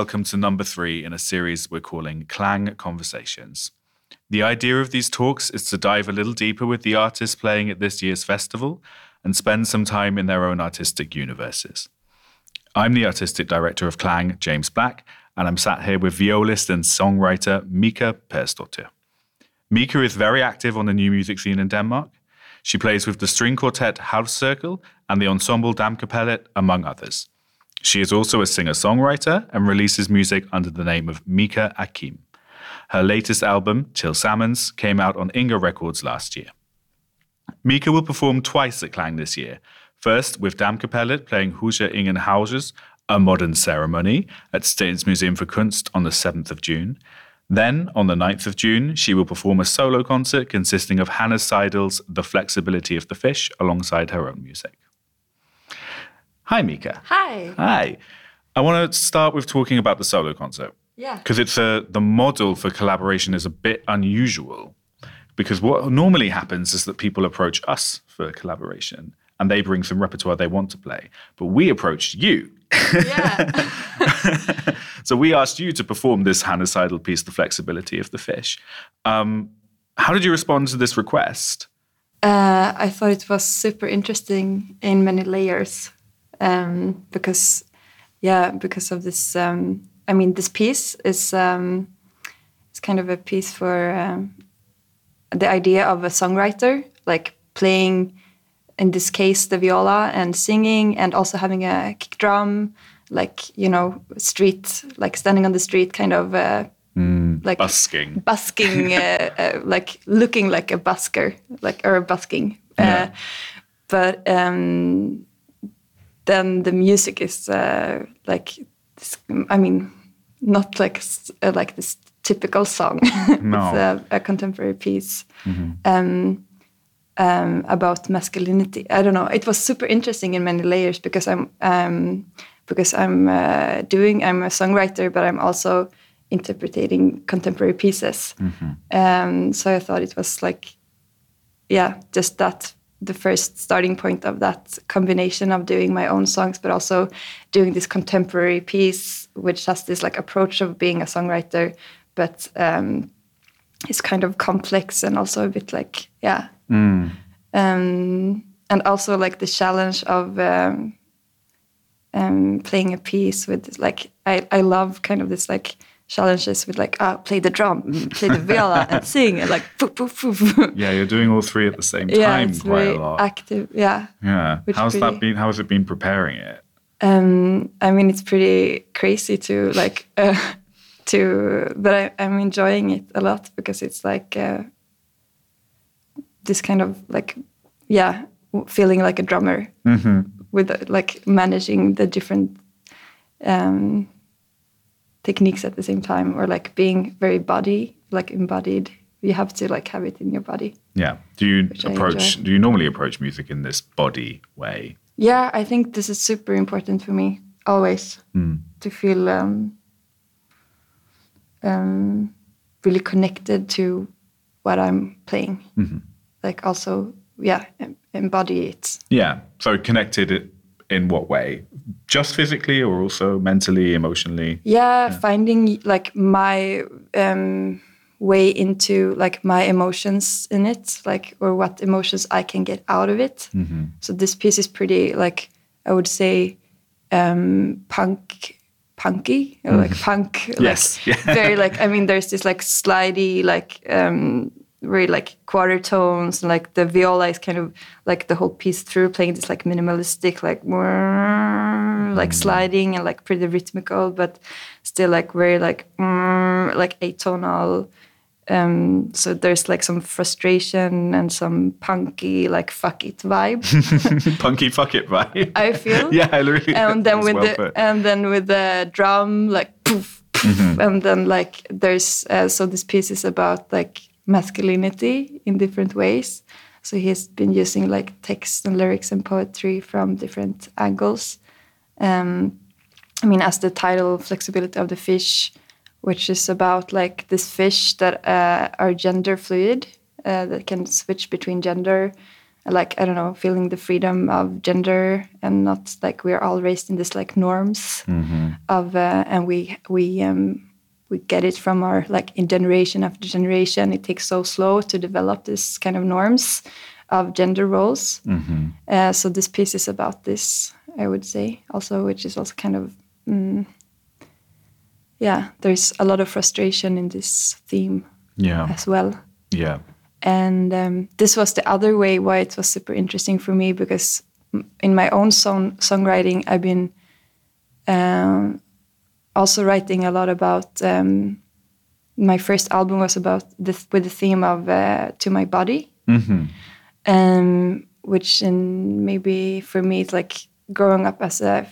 Welcome to number three in a series we're calling KLANG Conversations. The idea of these talks is to dive a little deeper with the artists playing at this year's festival and spend some time in their own artistic universes. I'm the artistic director of KLANG, James Black, and I'm sat here with violist and songwriter Mika Persdotter. Mika is very active on the new music scene in Denmark. She plays with the string quartet Halvcirkel and the ensemble Damkapellet, among others. She is also a singer songwriter and releases music under the name of Mika Akim. Her latest album, Chill Salmons, came out on Inga Records last year. Mika will perform twice at Klang this year. First, with Damkapellet playing Huja Ingen Hauses, a modern ceremony at Statens Museum for Kunst on the 7th of June. Then, on the 9th of June, she will perform a solo concert consisting of Hannes Seidl's The Flexibility of the Fish alongside her own music. Hi, Mika. Hi. Hi. I want to start with talking about the solo concert. Yeah. Because it's a, the model for collaboration is a bit unusual. Because what normally happens is that people approach us for collaboration and they bring some repertoire they want to play. But we approached you. Yeah. so we asked you to perform this Hannes Seidl piece, The Flexibility of the Fish. Um, how did you respond to this request? uh, I thought it was super interesting in many layers um, because, yeah, because of this. Um, I mean, this piece is um, it's kind of a piece for um, the idea of a songwriter, like playing, in this case, the viola and singing, and also having a kick drum, like you know, street, like standing on the street, kind of. Uh, like Busking. busking, uh, uh, like looking like a busker, like or busking. Yeah. Uh, but um, then the music is uh, like, I mean, not like uh, like this typical song. No. it's a, a contemporary piece um, um, about masculinity. I don't know. It was super interesting in many layers because I'm um, because I'm uh, doing. I'm a songwriter, but I'm also interpreting contemporary pieces. Um, so I thought it was like, yeah, just that the first starting point of that combination of doing my own songs, but also doing this contemporary piece, which has this like approach of being a songwriter, but um, it's kind of complex and also a bit like, yeah. Um, and also like the challenge of um, um, playing a piece with like I, I love kind of this like challenges with like ah play the drum play the viola and sing and like poof, poof, poof. Yeah, you're doing all three at the same yeah time it's quite very a lot. active yeah yeah. which How's really- that been? How has it been preparing it? um I mean it's pretty crazy to like uh, to but I, I'm enjoying it a lot because it's like uh, this kind of like yeah feeling like a drummer with uh, like managing the different um, techniques at the same time or like being very body like embodied you have to like have it in your body Yeah. Do you approach? Do you normally approach music in this body way? yeah i think this is super important for me always to feel um, um, really connected to what i'm playing like also yeah embody it Yeah. So connected it in what way? Just physically, or also mentally, emotionally? yeah, finding like my um, way into like my emotions in it like or what emotions i can get out of it so this piece is pretty like i would say um, punk punky or like punk like Yes, yeah. very like i mean there's this like slidey like um very like quarter tones and like the viola is kind of like the whole piece through playing this like minimalistic like like sliding and like pretty rhythmical but still like very like like atonal um so there's like some frustration and some punky like fuck it vibe Punky fuck it, right? i feel yeah, I really. and then with well the put. and then with the drum like poof, poof, Mm-hmm. and then like there's uh, so this piece is about like masculinity in different ways. So he's been using like text and lyrics and poetry from different angles. Um i mean as the title flexibility of the fish which is about like this fish that uh, are gender fluid uh, that can switch between gender like I don't know, feeling the freedom of gender and not like we're all raised in this like norms of uh, and we we um, we get it from our like in generation after generation. It takes so slow to develop this kind of norms of gender roles. Uh, so this piece is about this, I would say, also, which is also kind of mm, yeah. There's a lot of frustration in this theme Yeah. as well Yeah. and um, this was the other way why it was super interesting for me because in my own song songwriting i've been um, also writing a lot about um, my first album was about this with the theme of uh, to my body. Um, which in maybe for me it's like growing up as a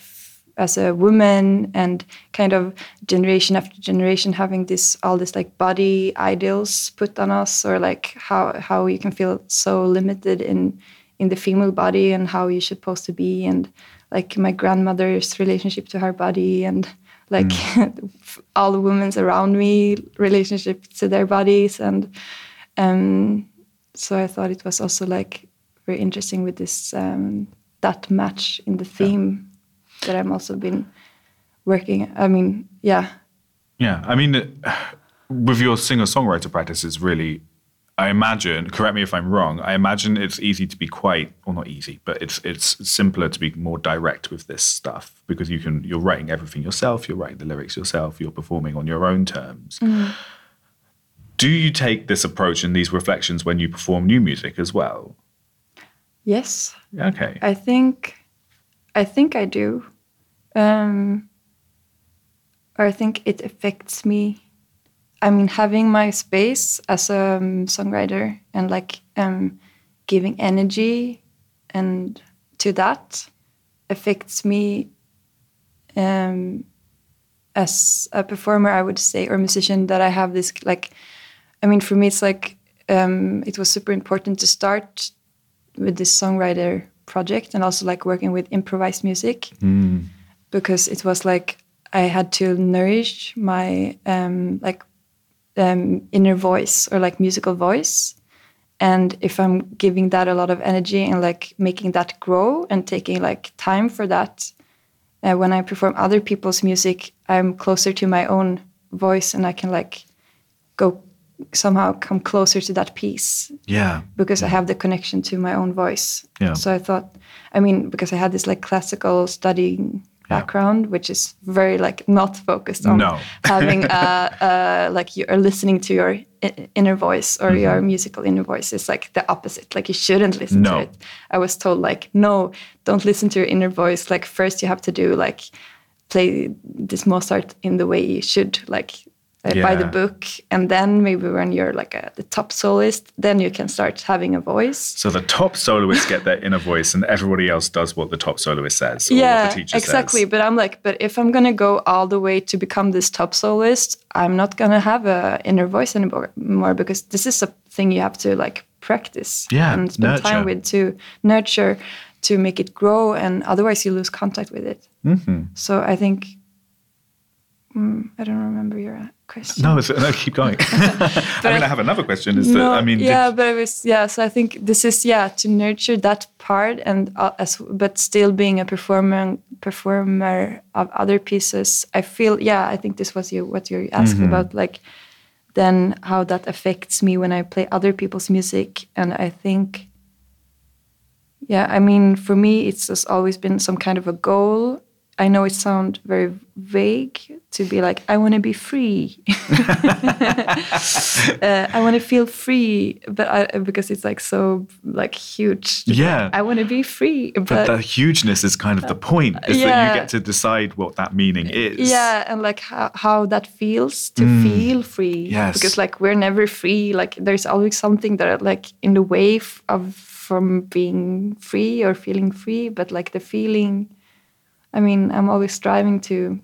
as a woman and kind of generation after generation having this all this like body ideals put on us or like how how you can feel so limited in in the female body and how you're supposed to be and like my grandmother's relationship to her body and like all the women's around me relationship to their bodies and um so I thought it was also like very interesting with this um, that match in the theme that I'm also been working. I mean, yeah, Yeah, I mean, with your singer-songwriter practices, really, I imagine. Correct me if I'm wrong. I imagine it's easy to be quite, well, not easy, but it's it's simpler to be more direct with this stuff because you can you're writing everything yourself. You're writing the lyrics yourself. You're performing on your own terms. Do you take this approach and these reflections when you perform new music as well? yes, Okay. I think, I think I do, um, I think it affects me. I mean, having my space as a um, songwriter and like um, giving energy and to that affects me um, as a performer, I would say, or musician, that I have this like, I mean, for me, it's like um, it was super important to start with this songwriter project and also like working with improvised music because it was like I had to nourish my um, like um, inner voice or like musical voice. And if I'm giving that a lot of energy and like making that grow and taking like time for that, uh, when I perform other people's music, I'm closer to my own voice and I can like go somehow come closer to that piece yeah. because I have the connection to my own voice. Yeah. So I thought, I mean, because I had this like classical studying background, which is very like not focused on No. having uh, uh, like you are listening to your inner voice or Mm-hmm. your musical inner voice. is like the opposite. Like you shouldn't listen No. to it. I was told like, no, don't listen to your inner voice. Like first you have to do like play this Mozart in the way you should, like uh, by the book, and then maybe when you're like a, the top soloist, then you can start having a voice. So the top soloists get their inner voice, and everybody else does what the top soloist says or yeah, what the teacher exactly. says. But I'm like, but if I'm gonna go all the way to become this top soloist, I'm not gonna have a inner voice anymore because this is a thing you have to like practice Yeah, and spend nurture. time with to nurture to make it grow, and otherwise you lose contact with it. Mm-hmm. So I think. Mm, I don't remember your question. No, no, keep going. I mean, I have another question. Is that I mean, yeah, did, but it was yeah. So I think this is yeah to nurture that part and uh, as but still being a performer performer of other pieces. I feel yeah. I think this was you what you're asking Mm-hmm. about like then how that affects me when I play other people's music and I think yeah. I mean for me it's just always been some kind of a goal. I know it sounds very vague to be like I want to be free. uh, I want to feel free, but I, because it's like so like huge. Yeah. I want to be free, but, but the hugeness is kind of the point. Is that yeah. you get to decide what that meaning is. yeah, and like how, how that feels to feel free. Mm. Yes. because like we're never free. Like there's always something that like in the way of from being free or feeling free, but like the feeling. I mean, I'm always striving to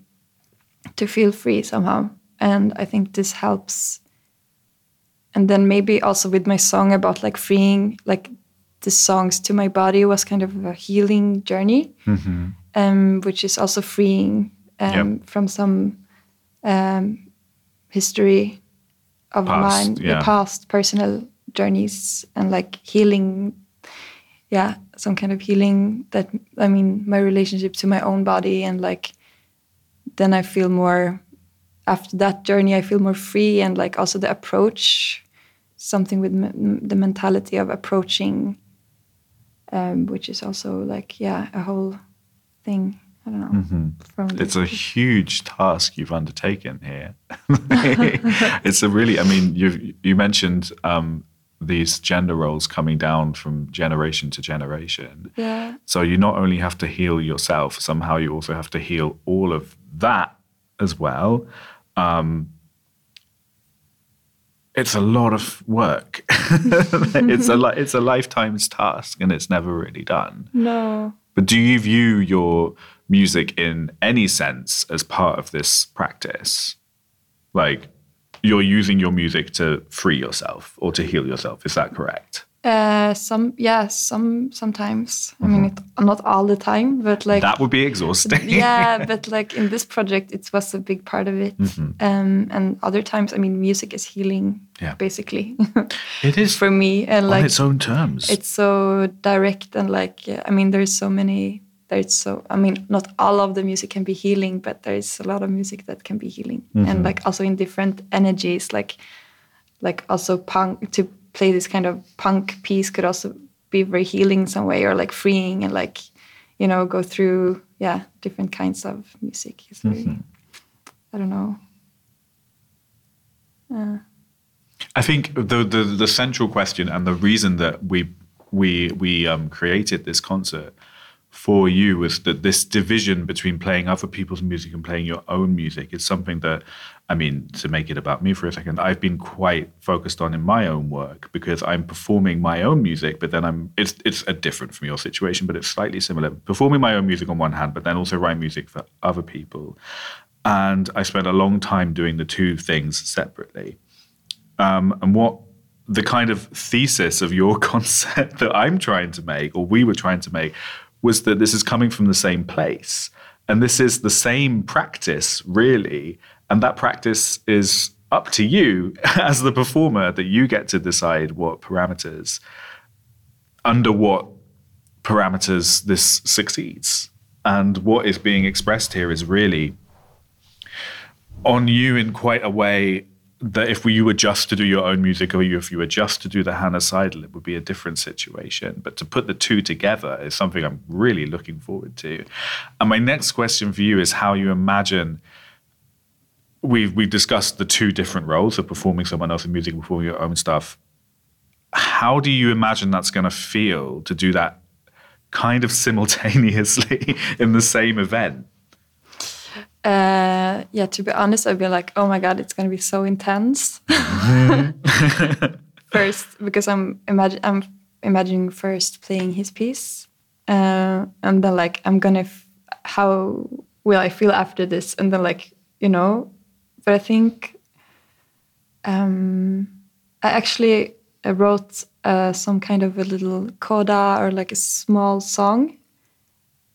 to feel free somehow, and I think this helps. And then maybe also with my song about like freeing, like the songs to my body was kind of a healing journey, um, which is also freeing um, Yep. from some um, history of Past, mine, yeah. the past personal journeys, and like healing yeah some kind of healing that i mean my relationship to my own body and like then i feel more after that journey i feel more free and like also the approach something with m- the mentality of approaching um, which is also like yeah a whole thing. I don't know. From the- It's a huge task you've undertaken here. it's a really, I mean, you you mentioned um, these gender roles coming down from generation to generation. yeah So you not only have to heal yourself, somehow you also have to heal all of that as well. Um, it's a lot of work. it's a li- it's a lifetime's task, and it's never really done. no But do you view your music in any sense as part of this practice? Like you're using your music to free yourself or to heal yourself. Is that correct? uh some yeah some sometimes i mean it, not all the time but like that would be exhausting. yeah but like in this project it was a big part of it um and other times i mean music is healing Yeah. basically it is for me and on like its own terms. it's so direct and like i mean there's so many there's so i mean not all of the music can be healing but there's a lot of music that can be healing. And mm-hmm. like also in different energies like like also punk to play this kind of punk piece could also be very healing in some way or like freeing and like you know go through yeah different kinds of music. It's very mm-hmm. i don't know. Uh. I think the, the the central question and the reason that we we we um, created this concert for you was that this division between playing other people's music and playing your own music is something that I mean to make it about me for a second I've been quite focused on in my own work because I'm performing my own music but then I'm it's it's a different from your situation but it's slightly similar. Performing my own music on one hand but then also write music for other people. And I spent a long time doing the two things separately. Um, and what the kind of thesis of your concept that I'm trying to make, or we were trying to make, was that this is coming from the same place. And this is the same practice, really. And that practice is up to you as the performer that you get to decide what parameters, under what parameters this succeeds. And what is being expressed here is really on you in quite a way that if you were just to do your own music or if you were just to do the Hannes Seidl, it would be a different situation. But to put the two together is something I'm really looking forward to. And my next question for you is how you imagine we've we've discussed the two different roles of performing someone else's music performing your own stuff. How do you imagine that's going to feel to do that kind of simultaneously in the same event? Uh yeah to be honest i'd be like oh my god it's gonna be so intense. First because i'm imagine i'm imagining first playing his piece uh, and then like i'm gonna how will i feel after this? And then like you know but i think um i actually wrote uh, some kind of a little coda or like a small song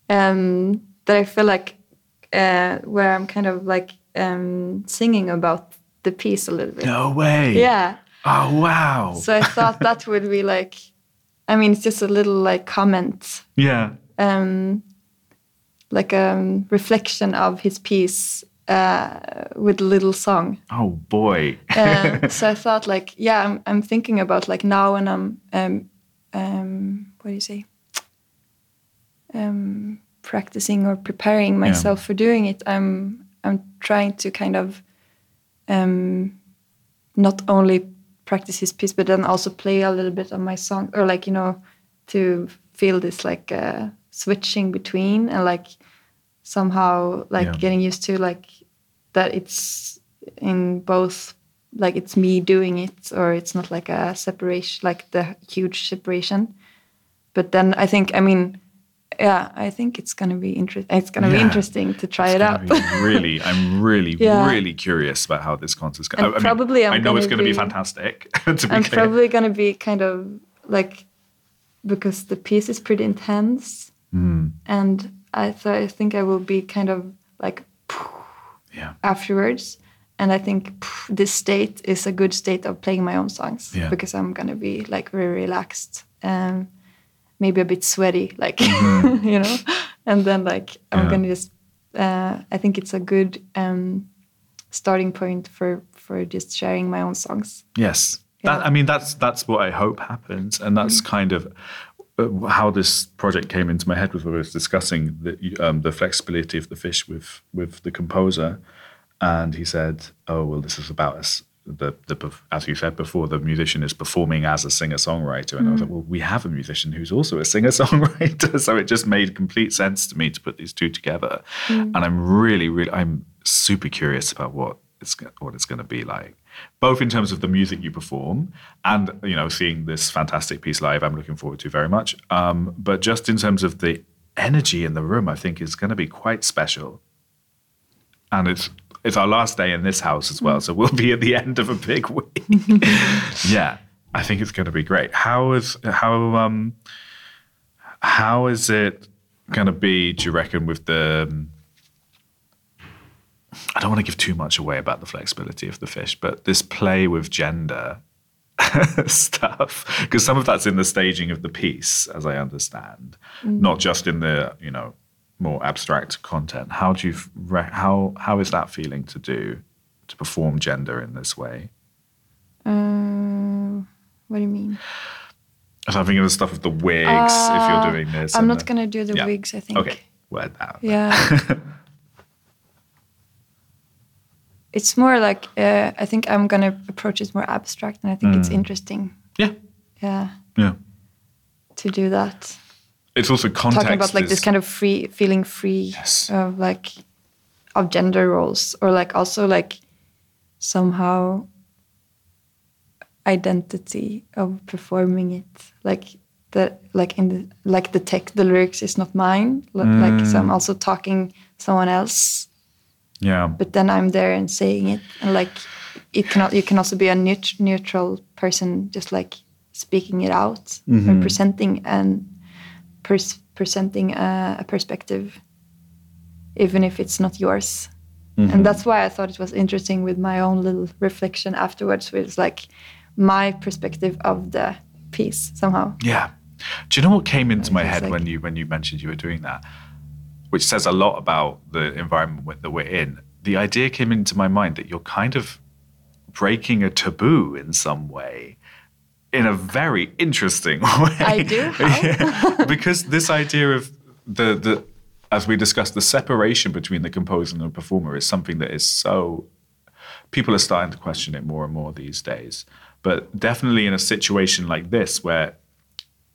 um that i feel like uh, where I'm kind of like um, singing about the piece a little bit. No way. Yeah. Oh wow. So I thought that would be like, I mean, it's just a little like comment, yeah. um, like a um, reflection of his piece uh, with a little song. Oh boy. Uh, so I thought like, yeah, I'm, I'm thinking about like now when I'm, um, um, what do you say? Um, practicing or preparing myself for doing it i'm i'm trying to kind of um not only practice his piece but then also play a little bit of my song or like you know to feel this like uh, switching between and like somehow like Yeah. getting used to like that it's in both like it's me doing it or it's not like a separation like the huge separation but then i think i mean yeah i think it's gonna be interesting it's gonna be interesting to try it out really, I'm really, Yeah. really curious about how this concert's going. And probably I'm I know it's gonna going to be be- fantastic. to be i'm clear. probably gonna be kind of like because the piece is pretty intense Mm, and i th- i think i will be kind of like yeah. afterwards and i think this state is a good state of playing my own songs Yeah. because i'm gonna be like very relaxed um, maybe a bit sweaty, like you know, and then like I'm Mm-hmm. Yeah. gonna just. Uh, I think it's a good um, starting point for for just sharing my own songs. Yes. That, I mean, that's that's what I hope happens, and that's kind of uh, how this project came into my head was when I was discussing the um, the flexibility of the fish with with the composer, and he said, "Oh well, this is about us." The, the as you said before, the musician is performing as a singer songwriter, and I was like, well, we have a musician who's also a singer songwriter, so it just made complete sense to me to put these two together. And I'm really, really, I'm super curious about what it's what it's going to be like, both in terms of the music you perform and you know seeing this fantastic piece live. I'm looking forward to very much, um, but just in terms of the energy in the room, I think is going to be quite special. And it's it's our last day in this house as well, so we'll be at the end of a big week. yeah, I think it's going to be great. How is how um how is it going to be? Do you reckon with the um, I don't want to give too much away about the flexibility of the fish, but this play with gender stuff, because some of that's in the staging of the piece, as I understand, not just in the you know more abstract content. How do you re- how how is that feeling to do to perform gender in this way? Uh, what do you mean? So I'm thinking of the stuff of the wigs if you're Uh, doing this. I'm not the- gonna do the Yeah. wigs. I think. Okay, well that. Yeah. it's more like uh, I think I'm gonna approach it more abstract, and I think Mm. it's interesting. Yeah, Yeah, yeah. to do that. It's also context. Talking about like this kind of free, feeling free Yes. of like of gender roles, or like also like somehow identity of performing it, like the like in the like the text, the lyrics is not mine. li- Like so, Mm. I'm also talking someone else yeah. but then I'm there and saying it, and like it cannot. You can also be a neut- neutral person, just like speaking it out or presenting and pers- presenting a, a perspective, even if it's not yours. And mm-hmm. that's why I thought it was interesting with my own little reflection afterwards, with like my perspective of the piece somehow. Yeah. Do you know what came into my head like- when you when you mentioned you were doing that, which says a lot about the environment that we're in? The idea came into my mind that you're kind of breaking a taboo in some way, in a very interesting way. I do? Yeah. because this idea of the the as we discussed, the separation between the composer and the performer is something that is so people are starting to question it more and more these days. But definitely in a situation like this, where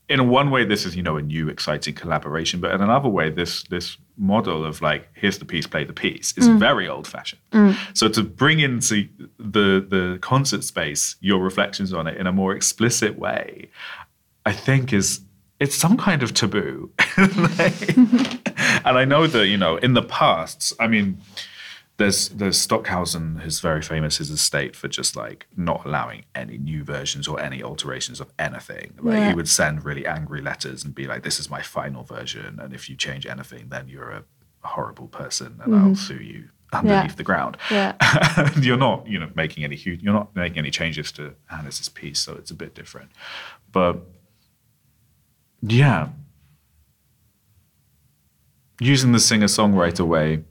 in one way this is you know a new exciting collaboration, but in another way this this model of like here's the piece, play the piece is mm. very old fashioned. Mm. So to bring into the the concert space your reflections on it in a more explicit way, I think is it's some kind of taboo. Like- and I know that you know in the past, I mean there's there's Stockhausen who's very famous his estate for just like not allowing any new versions or any alterations of anything. Like Yeah. he would send really angry letters and be like, "This is my final version, and if you change anything, then you're a horrible person, and I'll mm-hmm. sue you underneath the ground." Yeah. You're not, you know, making any huge, you're not making any changes to Hannes's piece, so it's a bit different. But yeah, using the singer-songwriter way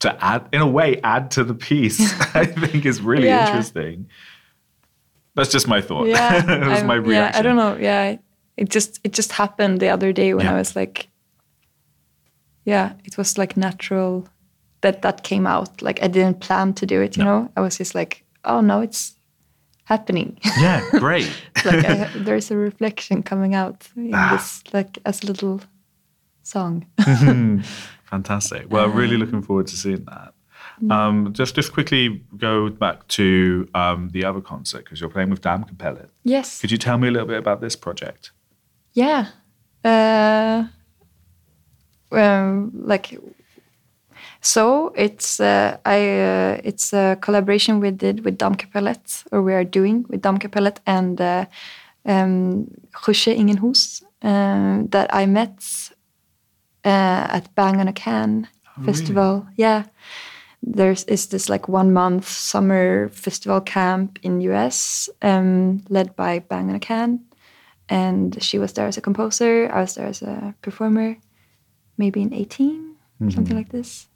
to add, in a way, add to the piece, I think is really Yeah. interesting. That's just my thought. yeah, that was I'm- my reaction. Yeah, I don't know. Yeah, it just it just happened the other day when Yeah. I was like, yeah, it was like natural that that came out. Like I didn't plan to do it. You No. know, I was just like, oh no, it's happening. Yeah, great. like I, there's a reflection coming out in Ah. this like as a little song. Fantastic. Well, really looking forward to seeing that. Um, just just quickly go back to um, the other concert because you're playing with Damkapellet. yes. Could you tell me a little bit about this project? Yeah. Uh, um, like so it's uh, I uh, it's a collaboration we did with Dam Damkapellet or we are doing with Dam Damkapellet and uh, um, Ingenhus uh, that I met uh, at Bang on a Can festival. Yeah. There's is this like one month summer festival camp in US um, led by Bang on a Can and she was there as a composer. I was there as a performer, maybe in 18, something like this.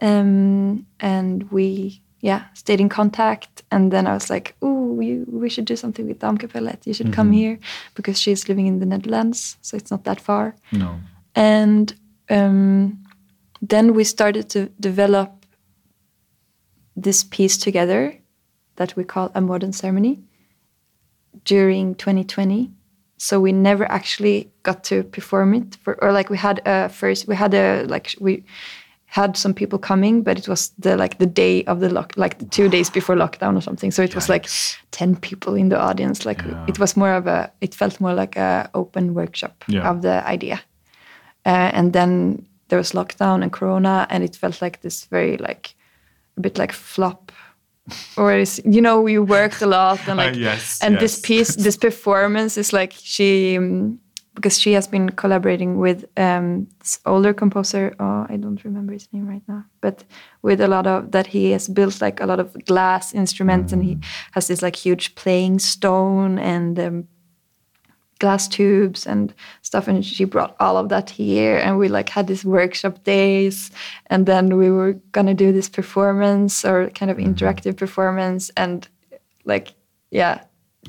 Um, and we, yeah, stayed in contact. And then I was like, "Oh, you, we should do something with Damkapellet. You should come here because she's living in the Netherlands, so it's not that far." No. And um, then we started to develop this piece together that we call a modern ceremony during 2020 so we never actually got to perform it for, or like we had a first we had a like we had some people coming but it was the like the day of the lock like the two days before lockdown or something. So it was like 10 people in the audience. Like Yeah. it was more of a it felt more like a open workshop Yeah. of the idea uh, and then there was lockdown and corona and it felt like this very like a bit like flop. Or is you know we worked a lot and Uh, like yes, and this piece this performance is like she um, because she has been collaborating with um, this older composer oh i don't remember his name right now but with a lot of that he has built like a lot of glass instruments and he has this like huge playing stone and um, glass tubes and stuff and she brought all of that here and we like had these workshop days and then we were gonna do this performance or kind of interactive performance and like yeah,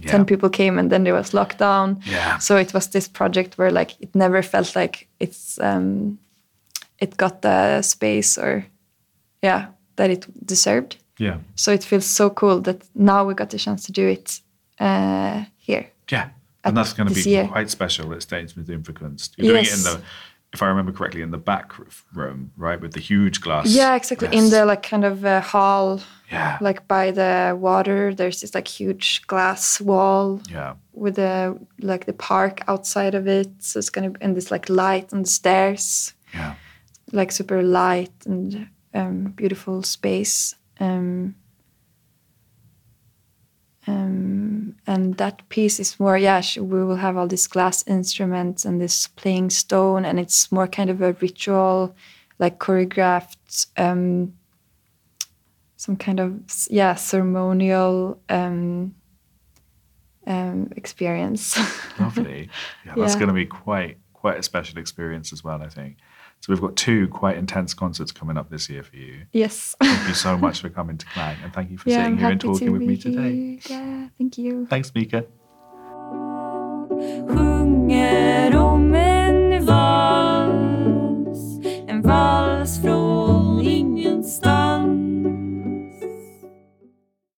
Yeah. 10 people came and then there was lockdown Yeah. so it was this project where like it never felt like it's um it got the space or yeah that it deserved Yeah. so it feels so cool that now we got the chance to do it uh here Yeah. And that's going to be year. quite special at Statens Museum for Kunst. You're doing it in the, if I remember correctly, in the back room, right, with the huge glass. Yeah, exactly. In the like kind of uh, hall, Yeah. like by the water, there's this like huge glass wall Yeah. with the like the park outside of it. So it's gonna and this like light on the stairs, Yeah. like super light and um, beautiful space. Um, um, and that piece is more, yeah, we will have all these glass instruments and this playing stone, and it's more kind of a ritual, like choreographed, um, some kind of, yeah, ceremonial um, um, experience. Lovely. Yeah, that's Yeah. going to be quite quite a special experience as well, I think. So we've got two quite intense concerts coming up this year for you. Yes. thank you so much for coming to KLANG and thank you for yeah, sitting I'm here and talking with me here. today. Yeah, thank you. Thanks, Mika. Ooh.